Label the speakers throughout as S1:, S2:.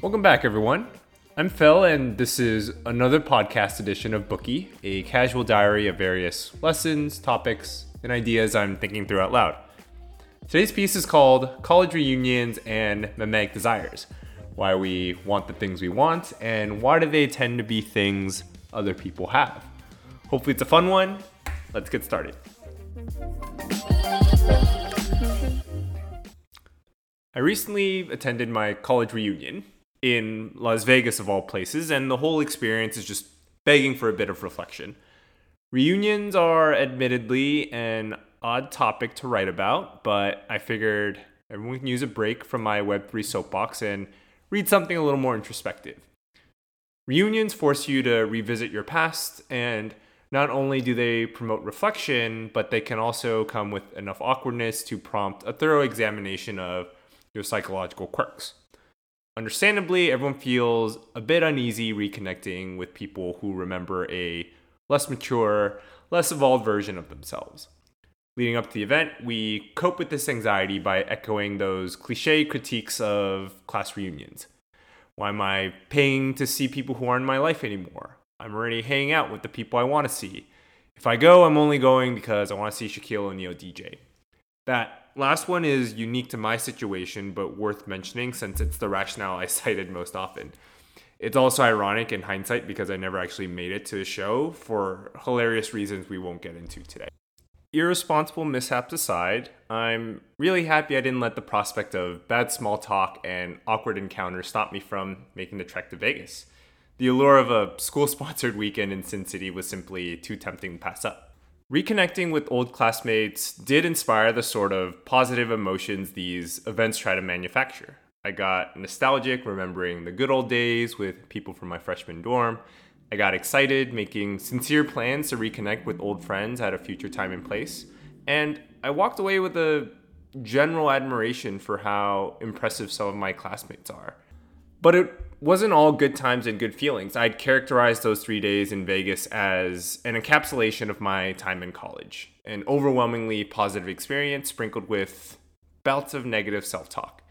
S1: Welcome back, everyone. I'm Phil, and this is another podcast edition of Bookie, a casual diary of various lessons, topics, and ideas I'm thinking through out loud. Today's piece is called College Reunions and Mimetic Desires Why We Want the Things We Want, and Why Do They Tend to Be Things Other People Have. Hopefully, it's a fun one. Let's get started. I recently attended my college reunion in Las Vegas, of all places, and the whole experience is just begging for a bit of reflection. Reunions are admittedly an odd topic to write about, but I figured everyone can use a break from my Web3 soapbox and read something a little more introspective. Reunions force you to revisit your past, and not only do they promote reflection, but they can also come with enough awkwardness to prompt a thorough examination of your psychological quirks. Understandably, everyone feels a bit uneasy reconnecting with people who remember a less mature, less evolved version of themselves. Leading up to the event, we cope with this anxiety by echoing those cliche critiques of class reunions. Why am I paying to see people who aren't in my life anymore? I'm already hanging out with the people I want to see. If I go, I'm only going because I want to see Shaquille O'Neal DJ. That last one is unique to my situation, but worth mentioning since it's the rationale I cited most often. It's also ironic in hindsight because I never actually made it to the show for hilarious reasons we won't get into today. Irresponsible mishaps aside, I'm really happy I didn't let the prospect of bad small talk and awkward encounters stop me from making the trek to Vegas. The allure of a school sponsored weekend in Sin City was simply too tempting to pass up. Reconnecting with old classmates did inspire the sort of positive emotions these events try to manufacture. I got nostalgic, remembering the good old days with people from my freshman dorm. I got excited, making sincere plans to reconnect with old friends at a future time and place. And I walked away with a general admiration for how impressive some of my classmates are. But it wasn't all good times and good feelings. I'd characterize those three days in Vegas as an encapsulation of my time in college, an overwhelmingly positive experience sprinkled with bouts of negative self talk.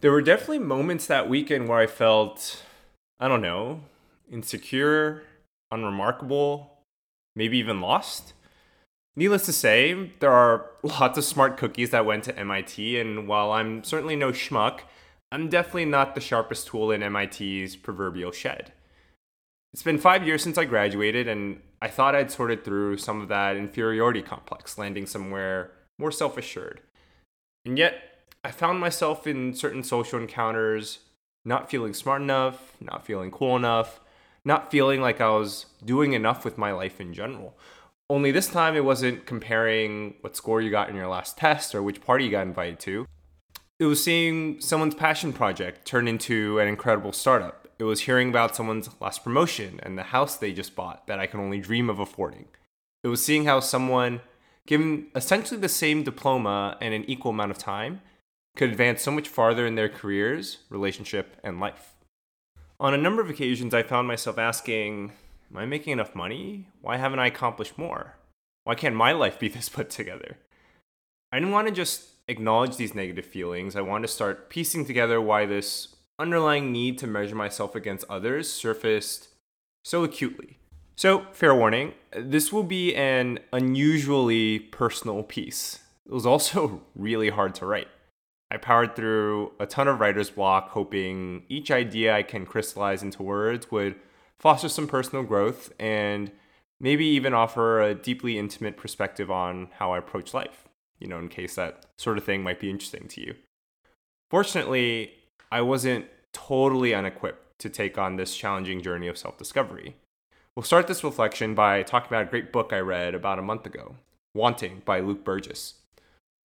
S1: There were definitely moments that weekend where I felt, I don't know, insecure, unremarkable, maybe even lost. Needless to say, there are lots of smart cookies that went to MIT, and while I'm certainly no schmuck, I'm definitely not the sharpest tool in MIT's proverbial shed. It's been five years since I graduated, and I thought I'd sorted through some of that inferiority complex, landing somewhere more self assured. And yet, I found myself in certain social encounters not feeling smart enough, not feeling cool enough, not feeling like I was doing enough with my life in general. Only this time it wasn't comparing what score you got in your last test or which party you got invited to it was seeing someone's passion project turn into an incredible startup. It was hearing about someone's last promotion and the house they just bought that I can only dream of affording. It was seeing how someone, given essentially the same diploma and an equal amount of time, could advance so much farther in their careers, relationship, and life. On a number of occasions, I found myself asking, Am I making enough money? Why haven't I accomplished more? Why can't my life be this put together? I didn't want to just acknowledge these negative feelings. I want to start piecing together why this underlying need to measure myself against others surfaced so acutely. So, fair warning, this will be an unusually personal piece. It was also really hard to write. I powered through a ton of writer's block, hoping each idea I can crystallize into words would foster some personal growth and maybe even offer a deeply intimate perspective on how I approach life you know, in case that sort of thing might be interesting to you. Fortunately, I wasn't totally unequipped to take on this challenging journey of self discovery. We'll start this reflection by talking about a great book I read about a month ago, Wanting by Luke Burgis.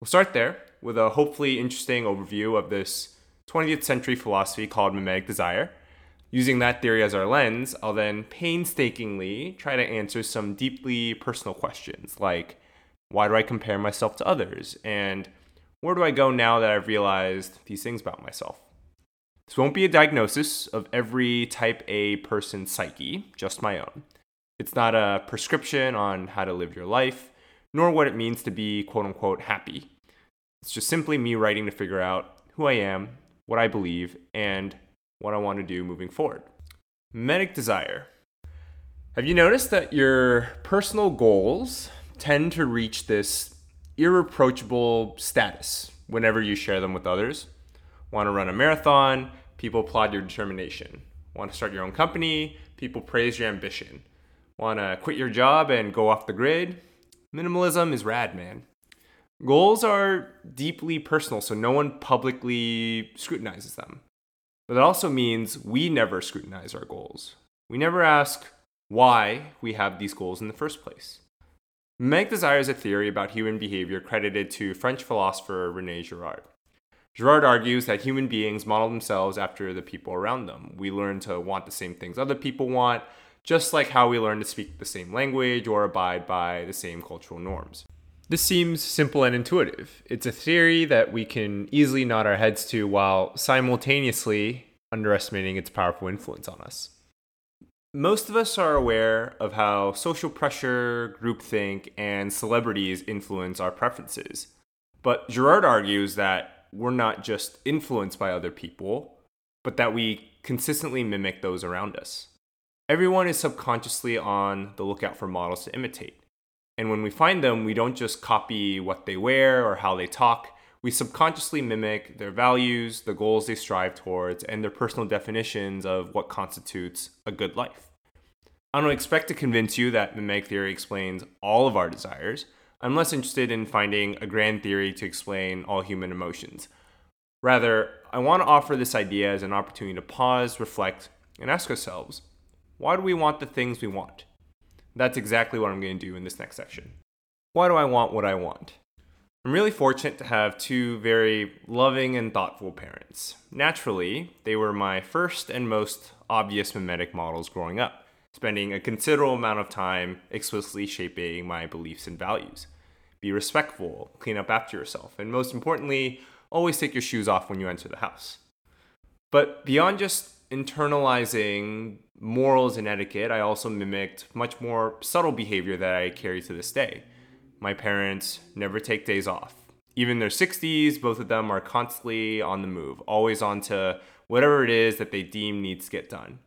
S1: We'll start there with a hopefully interesting overview of this 20th century philosophy called mimetic desire. Using that theory as our lens, I'll then painstakingly try to answer some deeply personal questions like why do I compare myself to others? And where do I go now that I've realized these things about myself? This won't be a diagnosis of every type A person's psyche, just my own. It's not a prescription on how to live your life, nor what it means to be quote unquote happy. It's just simply me writing to figure out who I am, what I believe, and what I want to do moving forward. Mimetic desire. Have you noticed that your personal goals tend to reach this irreproachable status whenever you share them with others? Want to run a marathon? People applaud your determination. Want to start your own company? People praise your ambition. Want to quit your job and go off the grid? Minimalism is rad, man. Goals are deeply personal, so no one publicly scrutinizes them. But that also means we never scrutinize our goals. We never ask why we have these goals in the first place. Mimetic desires a theory about human behavior credited to French philosopher Rene Girard. Girard argues that human beings model themselves after the people around them. We learn to want the same things other people want, just like how we learn to speak the same language or abide by the same cultural norms. This seems simple and intuitive. It's a theory that we can easily nod our heads to while simultaneously underestimating its powerful influence on us. Most of us are aware of how social pressure, groupthink, and celebrities influence our preferences. But Girard argues that we're not just influenced by other people, but that we consistently mimic those around us. Everyone is subconsciously on the lookout for models to imitate. And when we find them, we don't just copy what they wear or how they talk, we subconsciously mimic their values, the goals they strive towards, and their personal definitions of what constitutes a good life. I don't expect to convince you that mimetic theory explains all of our desires. I'm less interested in finding a grand theory to explain all human emotions. Rather, I want to offer this idea as an opportunity to pause, reflect, and ask ourselves why do we want the things we want? That's exactly what I'm going to do in this next section. Why do I want what I want? I'm really fortunate to have two very loving and thoughtful parents. Naturally, they were my first and most obvious mimetic models growing up, spending a considerable amount of time explicitly shaping my beliefs and values. Be respectful, clean up after yourself, and most importantly, always take your shoes off when you enter the house. But beyond just internalizing morals and etiquette, I also mimicked much more subtle behavior that I carry to this day my parents never take days off. Even their 60s, both of them are constantly on the move, always on to whatever it is that they deem needs to get done.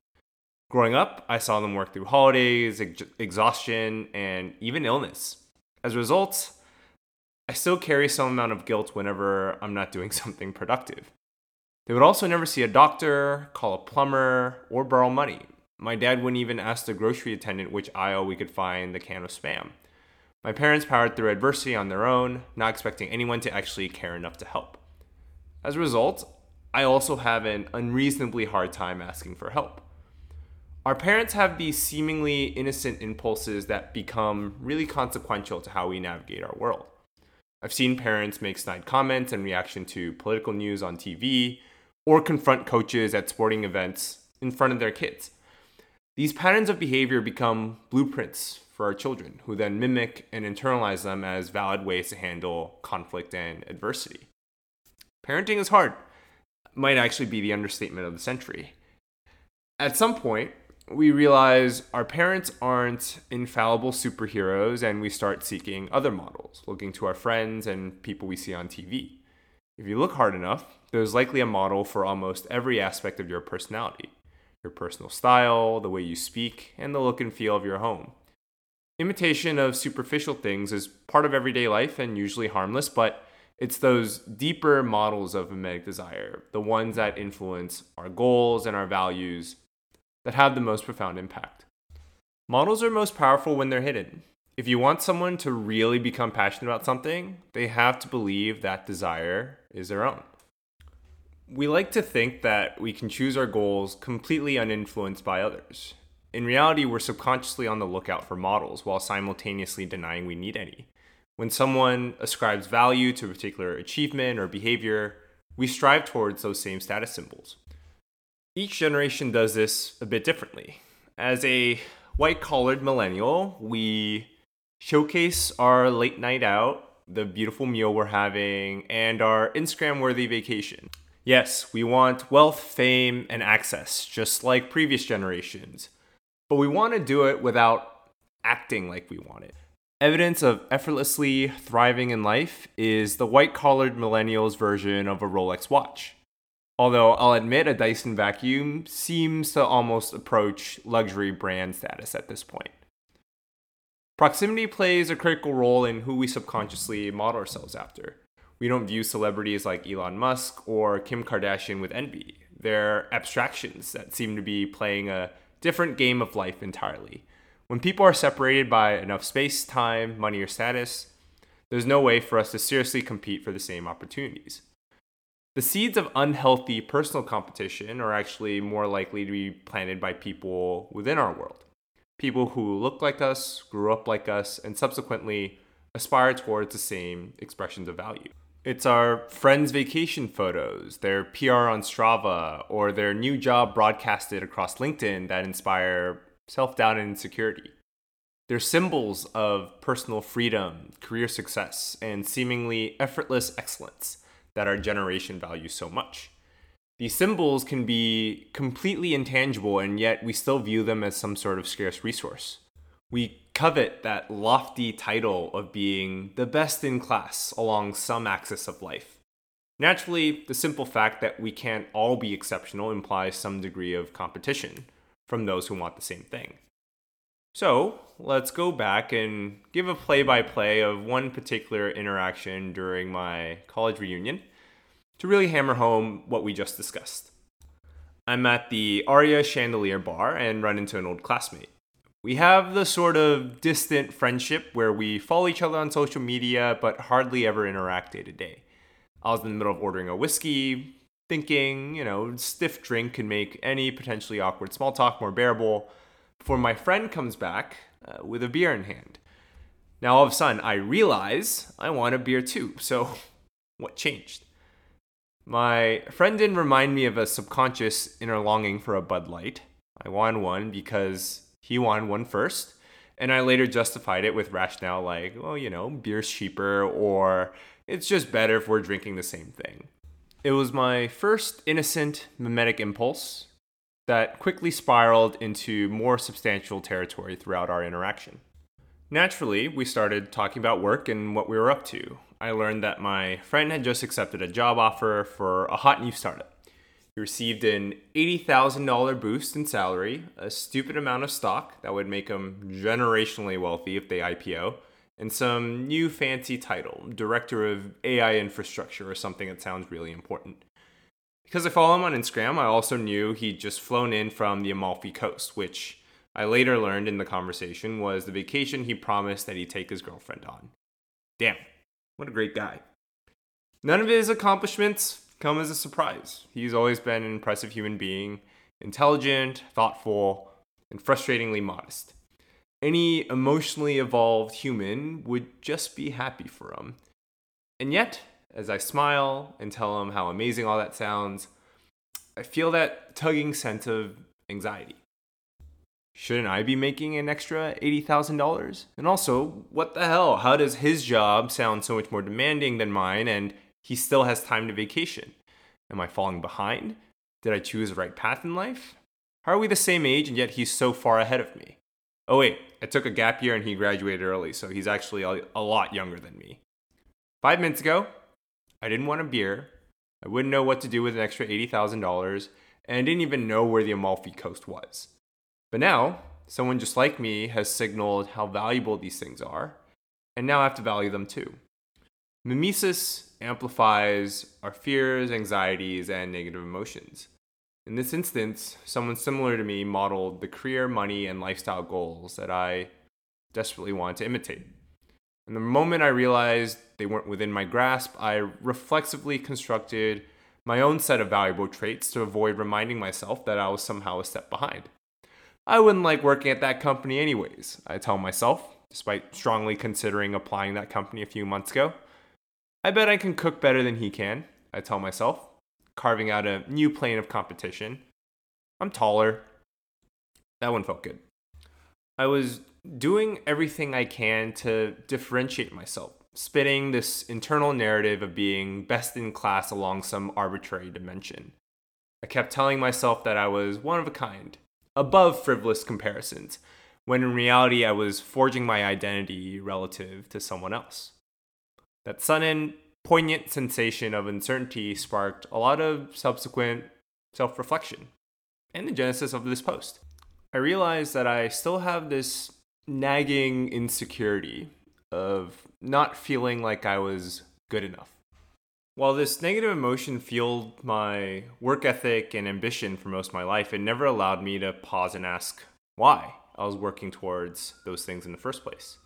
S1: Growing up, I saw them work through holidays, ex- exhaustion, and even illness. As a result, I still carry some amount of guilt whenever I'm not doing something productive. They would also never see a doctor, call a plumber, or borrow money. My dad wouldn't even ask the grocery attendant which aisle we could find the can of spam. My parents powered through adversity on their own, not expecting anyone to actually care enough to help. As a result, I also have an unreasonably hard time asking for help. Our parents have these seemingly innocent impulses that become really consequential to how we navigate our world. I've seen parents make snide comments in reaction to political news on TV or confront coaches at sporting events in front of their kids. These patterns of behavior become blueprints for our children, who then mimic and internalize them as valid ways to handle conflict and adversity. Parenting is hard, might actually be the understatement of the century. At some point, we realize our parents aren't infallible superheroes and we start seeking other models, looking to our friends and people we see on TV. If you look hard enough, there's likely a model for almost every aspect of your personality your personal style, the way you speak, and the look and feel of your home. Imitation of superficial things is part of everyday life and usually harmless, but it's those deeper models of mimetic desire, the ones that influence our goals and our values, that have the most profound impact. Models are most powerful when they're hidden. If you want someone to really become passionate about something, they have to believe that desire is their own. We like to think that we can choose our goals completely uninfluenced by others. In reality, we're subconsciously on the lookout for models while simultaneously denying we need any. When someone ascribes value to a particular achievement or behavior, we strive towards those same status symbols. Each generation does this a bit differently. As a white collared millennial, we showcase our late night out, the beautiful meal we're having, and our Instagram worthy vacation. Yes, we want wealth, fame, and access, just like previous generations but we want to do it without acting like we want it. evidence of effortlessly thriving in life is the white collared millennials version of a Rolex watch. Although I'll admit a Dyson vacuum seems to almost approach luxury brand status at this point. Proximity plays a critical role in who we subconsciously model ourselves after. We don't view celebrities like Elon Musk or Kim Kardashian with envy. They're abstractions that seem to be playing a different game of life entirely. When people are separated by enough space, time, money, or status, there's no way for us to seriously compete for the same opportunities. The seeds of unhealthy personal competition are actually more likely to be planted by people within our world. People who look like us, grew up like us, and subsequently aspire towards the same expressions of value. It's our friends' vacation photos, their PR on Strava, or their new job broadcasted across LinkedIn that inspire self doubt and insecurity. They're symbols of personal freedom, career success, and seemingly effortless excellence that our generation values so much. These symbols can be completely intangible, and yet we still view them as some sort of scarce resource. We covet that lofty title of being the best in class along some axis of life. Naturally, the simple fact that we can't all be exceptional implies some degree of competition from those who want the same thing. So, let's go back and give a play by play of one particular interaction during my college reunion to really hammer home what we just discussed. I'm at the Aria Chandelier Bar and run into an old classmate. We have the sort of distant friendship where we follow each other on social media but hardly ever interact day to day. I was in the middle of ordering a whiskey, thinking, you know, stiff drink can make any potentially awkward small talk more bearable before my friend comes back uh, with a beer in hand. Now, all of a sudden, I realize I want a beer too. So, what changed? My friend didn't remind me of a subconscious inner longing for a Bud Light. I wanted one because he wanted one first. And I later justified it with rationale like, well, you know, beer's cheaper or it's just better if we're drinking the same thing. It was my first innocent mimetic impulse that quickly spiraled into more substantial territory throughout our interaction. Naturally, we started talking about work and what we were up to. I learned that my friend had just accepted a job offer for a hot new startup. He received an $80,000 boost in salary, a stupid amount of stock that would make him generationally wealthy if they IPO, and some new fancy title, Director of AI Infrastructure, or something that sounds really important. Because I follow him on Instagram, I also knew he'd just flown in from the Amalfi Coast, which I later learned in the conversation was the vacation he promised that he'd take his girlfriend on. Damn, what a great guy. None of his accomplishments come as a surprise. He's always been an impressive human being, intelligent, thoughtful, and frustratingly modest. Any emotionally evolved human would just be happy for him. And yet, as I smile and tell him how amazing all that sounds, I feel that tugging sense of anxiety. Shouldn't I be making an extra $80,000? And also, what the hell? How does his job sound so much more demanding than mine and he still has time to vacation? Am I falling behind? Did I choose the right path in life? How are we the same age and yet he's so far ahead of me? Oh, wait, I took a gap year and he graduated early, so he's actually a, lot younger than me. Five minutes ago, I didn't want a beer. I wouldn't know what to do with an extra $80,000, and I didn't even know where the Amalfi Coast was. But now, someone just like me has signaled how valuable these things are, and now I have to value them too. Mimesis amplifies our fears, anxieties, and negative emotions. In this instance, someone similar to me modeled the career, money, and lifestyle goals that I desperately wanted to imitate. And the moment I realized they weren't within my grasp, I reflexively constructed my own set of valuable traits to avoid reminding myself that I was somehow a step behind. I wouldn't like working at that company anyways, I tell myself, despite strongly considering applying that company a few months ago. I bet I can cook better than he can, I tell myself, carving out a new plane of competition. I'm taller. That one felt good. I was doing everything I can to differentiate myself, spinning this internal narrative of being best in class along some arbitrary dimension. I kept telling myself that I was one of a kind, above frivolous comparisons, when in reality I was forging my identity relative to someone else. That sudden, poignant sensation of uncertainty sparked a lot of subsequent self reflection and the genesis of this post. I realized that I still have this nagging insecurity of not feeling like I was good enough. While this negative emotion fueled my work ethic and ambition for most of my life, it never allowed me to pause and ask why I was working towards those things in the first place.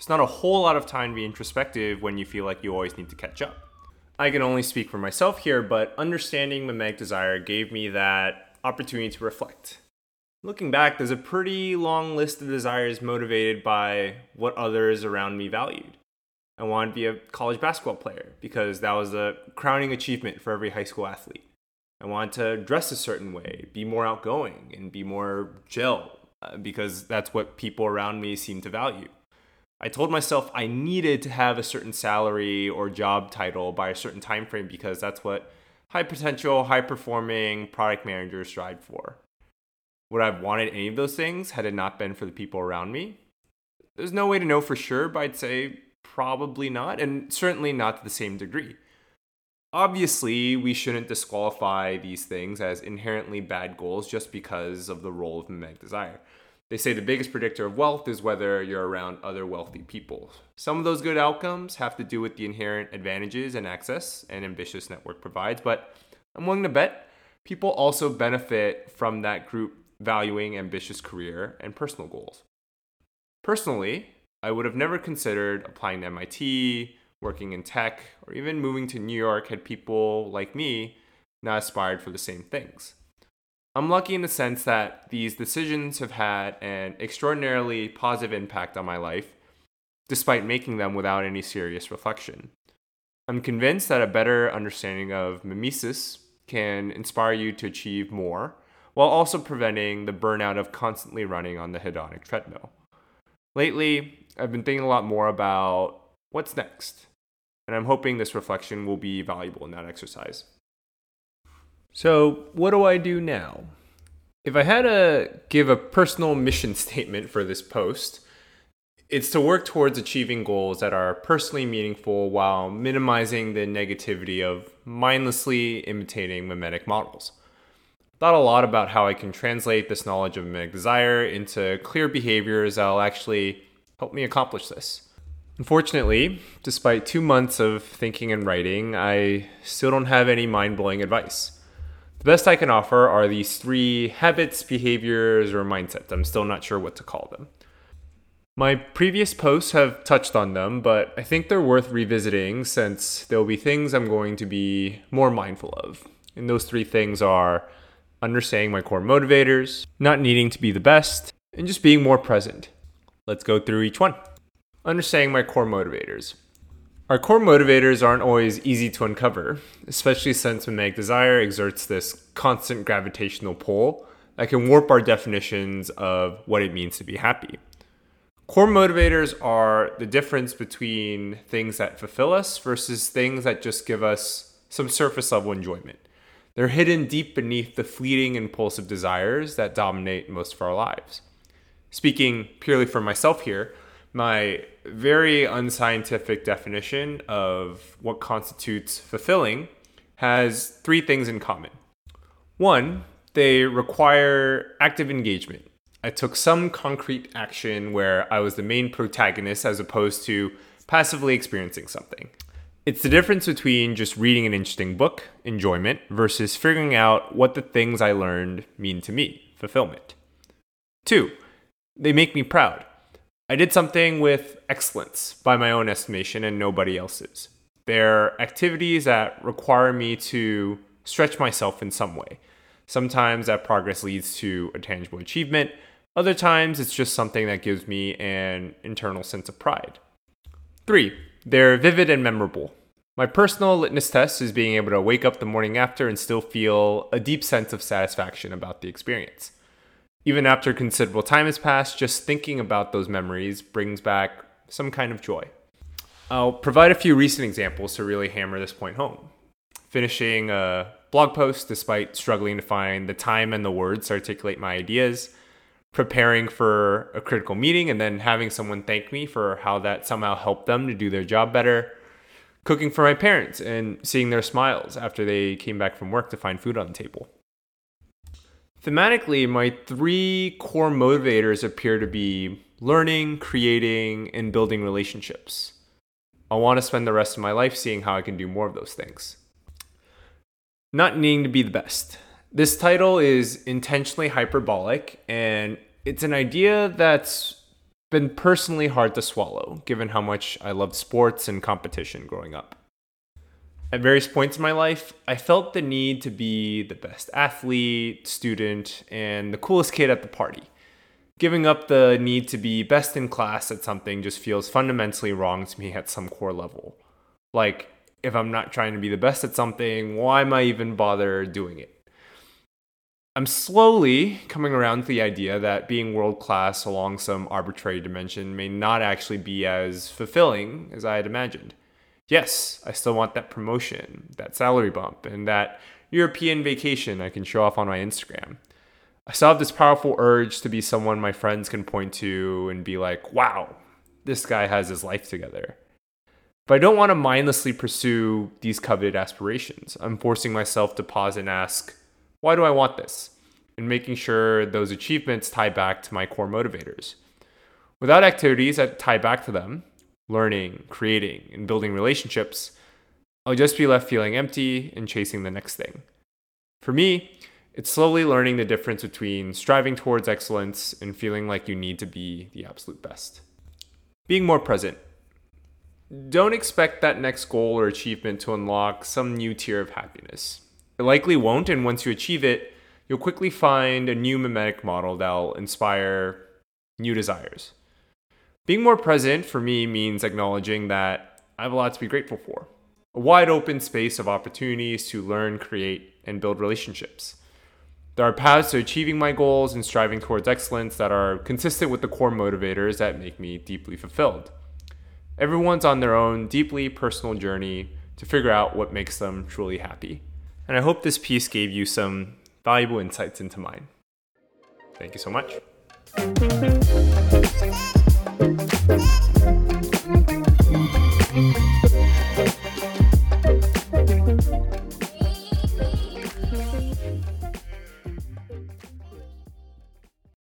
S1: There's not a whole lot of time to be introspective when you feel like you always need to catch up. I can only speak for myself here, but understanding mimetic desire gave me that opportunity to reflect. Looking back, there's a pretty long list of desires motivated by what others around me valued. I wanted to be a college basketball player because that was a crowning achievement for every high school athlete. I wanted to dress a certain way, be more outgoing, and be more gel uh, because that's what people around me seem to value. I told myself I needed to have a certain salary or job title by a certain time frame because that's what high potential, high performing product managers strive for. Would I have wanted any of those things had it not been for the people around me? There's no way to know for sure, but I'd say Probably not, and certainly not to the same degree. Obviously, we shouldn't disqualify these things as inherently bad goals just because of the role of mimetic desire. They say the biggest predictor of wealth is whether you're around other wealthy people. Some of those good outcomes have to do with the inherent advantages and access an ambitious network provides, but I'm willing to bet people also benefit from that group valuing ambitious career and personal goals. Personally, I would have never considered applying to MIT, working in tech, or even moving to New York had people like me not aspired for the same things. I'm lucky in the sense that these decisions have had an extraordinarily positive impact on my life, despite making them without any serious reflection. I'm convinced that a better understanding of mimesis can inspire you to achieve more, while also preventing the burnout of constantly running on the hedonic treadmill. Lately, I've been thinking a lot more about what's next, and I'm hoping this reflection will be valuable in that exercise. So, what do I do now? If I had to give a personal mission statement for this post, it's to work towards achieving goals that are personally meaningful while minimizing the negativity of mindlessly imitating mimetic models. Thought a lot about how I can translate this knowledge of mimetic desire into clear behaviors that'll actually help me accomplish this. Unfortunately, despite two months of thinking and writing, I still don't have any mind blowing advice. The best I can offer are these three habits, behaviors, or mindsets. I'm still not sure what to call them. My previous posts have touched on them, but I think they're worth revisiting since there'll be things I'm going to be more mindful of. And those three things are understanding my core motivators, not needing to be the best, and just being more present. Let's go through each one. Understanding my core motivators. Our core motivators aren't always easy to uncover, especially since mimetic desire exerts this constant gravitational pull that can warp our definitions of what it means to be happy. Core motivators are the difference between things that fulfill us versus things that just give us some surface level enjoyment. They're hidden deep beneath the fleeting impulsive desires that dominate most of our lives speaking purely for myself here, my very unscientific definition of what constitutes fulfilling has three things in common. One, they require active engagement. I took some concrete action where I was the main protagonist as opposed to passively experiencing something. It's the difference between just reading an interesting book, enjoyment, versus figuring out what the things I learned mean to me, fulfillment. Two, they make me proud. I did something with excellence by my own estimation and nobody else's. They're activities that require me to stretch myself in some way. Sometimes that progress leads to a tangible achievement, other times it's just something that gives me an internal sense of pride. Three, they're vivid and memorable. My personal litmus test is being able to wake up the morning after and still feel a deep sense of satisfaction about the experience. Even after considerable time has passed, just thinking about those memories brings back some kind of joy. I'll provide a few recent examples to really hammer this point home. Finishing a blog post despite struggling to find the time and the words to articulate my ideas, preparing for a critical meeting and then having someone thank me for how that somehow helped them to do their job better, cooking for my parents and seeing their smiles after they came back from work to find food on the table. Thematically, my three core motivators appear to be learning, creating, and building relationships. I want to spend the rest of my life seeing how I can do more of those things. Not needing to be the best. This title is intentionally hyperbolic, and it's an idea that's been personally hard to swallow, given how much I loved sports and competition growing up. At various points in my life, I felt the need to be the best athlete, student, and the coolest kid at the party. Giving up the need to be best in class at something just feels fundamentally wrong to me at some core level. Like, if I'm not trying to be the best at something, why am I even bother doing it? I'm slowly coming around to the idea that being world class along some arbitrary dimension may not actually be as fulfilling as I had imagined. Yes, I still want that promotion, that salary bump, and that European vacation I can show off on my Instagram. I still have this powerful urge to be someone my friends can point to and be like, wow, this guy has his life together. But I don't want to mindlessly pursue these coveted aspirations. I'm forcing myself to pause and ask, why do I want this? And making sure those achievements tie back to my core motivators. Without activities that tie back to them, learning, creating, and building relationships, I'll just be left feeling empty and chasing the next thing. For me, it's slowly learning the difference between striving towards excellence and feeling like you need to be the absolute best. Being more present. Don't expect that next goal or achievement to unlock some new tier of happiness. It likely won't, and once you achieve it, you'll quickly find a new mimetic model that'll inspire new desires. Being more present for me means acknowledging that I have a lot to be grateful for. A wide open space of opportunities to learn, create, and build relationships. There are paths to achieving my goals and striving towards excellence that are consistent with the core motivators that make me deeply fulfilled. Everyone's on their own deeply personal journey to figure out what makes them truly happy. And I hope this piece gave you some valuable insights into mine. Thank you so much. Thank you.